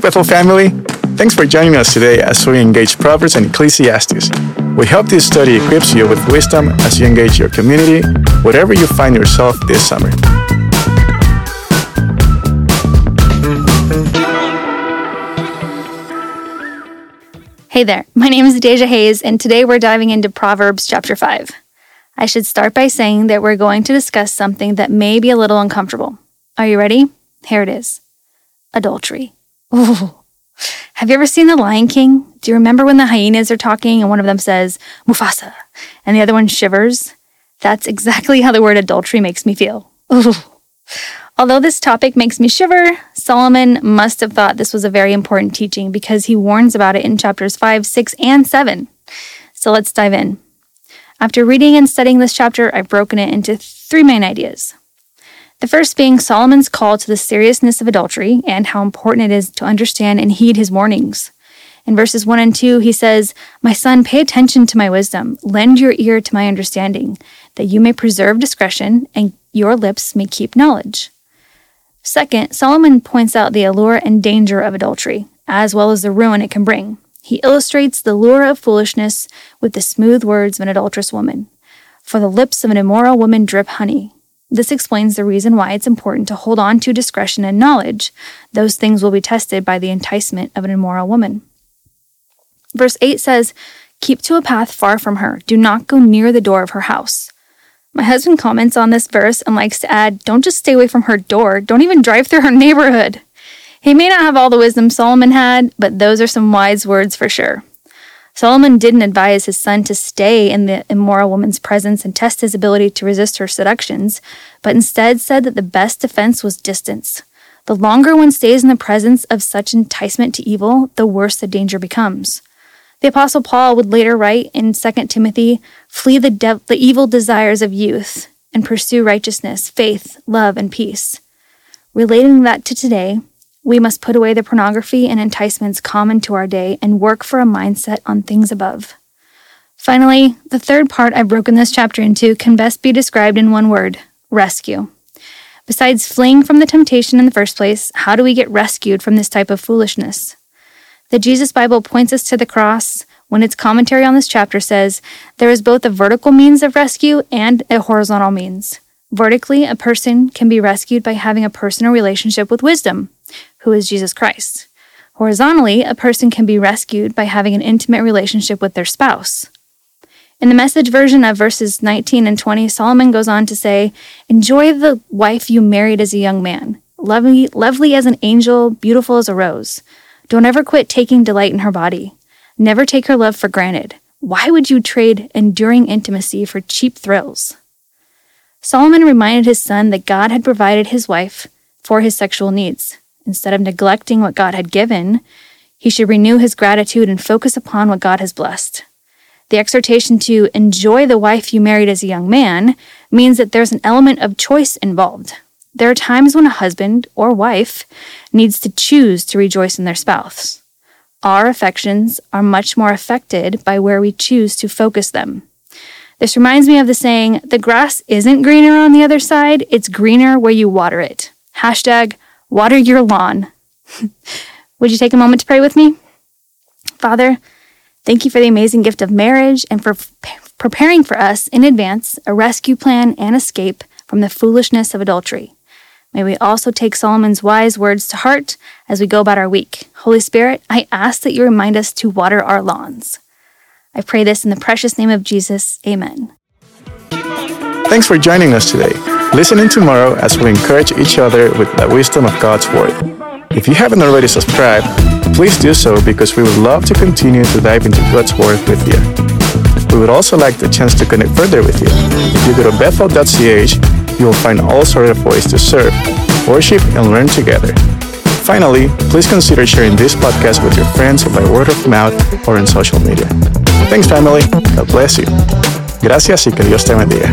Bethel family! Thanks for joining us today as we engage Proverbs and Ecclesiastes. We hope this study equips you with wisdom as you engage your community, wherever you find yourself this summer. Hey there, my name is Deja Hayes, and today we're diving into Proverbs chapter 5. I should start by saying that we're going to discuss something that may be a little uncomfortable. Are you ready? Here it is adultery. Ooh. Have you ever seen The Lion King? Do you remember when the hyenas are talking and one of them says, Mufasa, and the other one shivers? That's exactly how the word adultery makes me feel. Ooh. Although this topic makes me shiver, Solomon must have thought this was a very important teaching because he warns about it in chapters 5, 6, and 7. So let's dive in. After reading and studying this chapter, I've broken it into three main ideas. The first being Solomon's call to the seriousness of adultery and how important it is to understand and heed his warnings. In verses 1 and 2, he says, My son, pay attention to my wisdom, lend your ear to my understanding, that you may preserve discretion and your lips may keep knowledge. Second, Solomon points out the allure and danger of adultery, as well as the ruin it can bring. He illustrates the lure of foolishness with the smooth words of an adulterous woman. For the lips of an immoral woman drip honey. This explains the reason why it's important to hold on to discretion and knowledge. Those things will be tested by the enticement of an immoral woman. Verse 8 says, Keep to a path far from her. Do not go near the door of her house. My husband comments on this verse and likes to add, Don't just stay away from her door, don't even drive through her neighborhood. He may not have all the wisdom Solomon had, but those are some wise words for sure. Solomon didn't advise his son to stay in the immoral woman's presence and test his ability to resist her seductions, but instead said that the best defense was distance. The longer one stays in the presence of such enticement to evil, the worse the danger becomes. The Apostle Paul would later write in 2 Timothy Flee the, de- the evil desires of youth and pursue righteousness, faith, love, and peace. Relating that to today, we must put away the pornography and enticements common to our day and work for a mindset on things above. Finally, the third part I've broken this chapter into can best be described in one word rescue. Besides fleeing from the temptation in the first place, how do we get rescued from this type of foolishness? The Jesus Bible points us to the cross when its commentary on this chapter says there is both a vertical means of rescue and a horizontal means. Vertically, a person can be rescued by having a personal relationship with wisdom, who is Jesus Christ. Horizontally, a person can be rescued by having an intimate relationship with their spouse. In the message version of verses 19 and 20, Solomon goes on to say, Enjoy the wife you married as a young man, lovely, lovely as an angel, beautiful as a rose. Don't ever quit taking delight in her body. Never take her love for granted. Why would you trade enduring intimacy for cheap thrills? Solomon reminded his son that God had provided his wife for his sexual needs. Instead of neglecting what God had given, he should renew his gratitude and focus upon what God has blessed. The exhortation to enjoy the wife you married as a young man means that there's an element of choice involved. There are times when a husband or wife needs to choose to rejoice in their spouse. Our affections are much more affected by where we choose to focus them. This reminds me of the saying, the grass isn't greener on the other side, it's greener where you water it. Hashtag water your lawn. Would you take a moment to pray with me? Father, thank you for the amazing gift of marriage and for preparing for us in advance a rescue plan and escape from the foolishness of adultery. May we also take Solomon's wise words to heart as we go about our week. Holy Spirit, I ask that you remind us to water our lawns. I pray this in the precious name of Jesus. Amen. Thanks for joining us today. Listen in tomorrow as we encourage each other with the wisdom of God's Word. If you haven't already subscribed, please do so because we would love to continue to dive into God's Word with you. We would also like the chance to connect further with you. If you go to bethel.ch, you will find all sorts of ways to serve, worship, and learn together. Finally, please consider sharing this podcast with your friends by word of mouth or in social media. Thanks, family. God bless you. Gracias y que Dios te bendiga.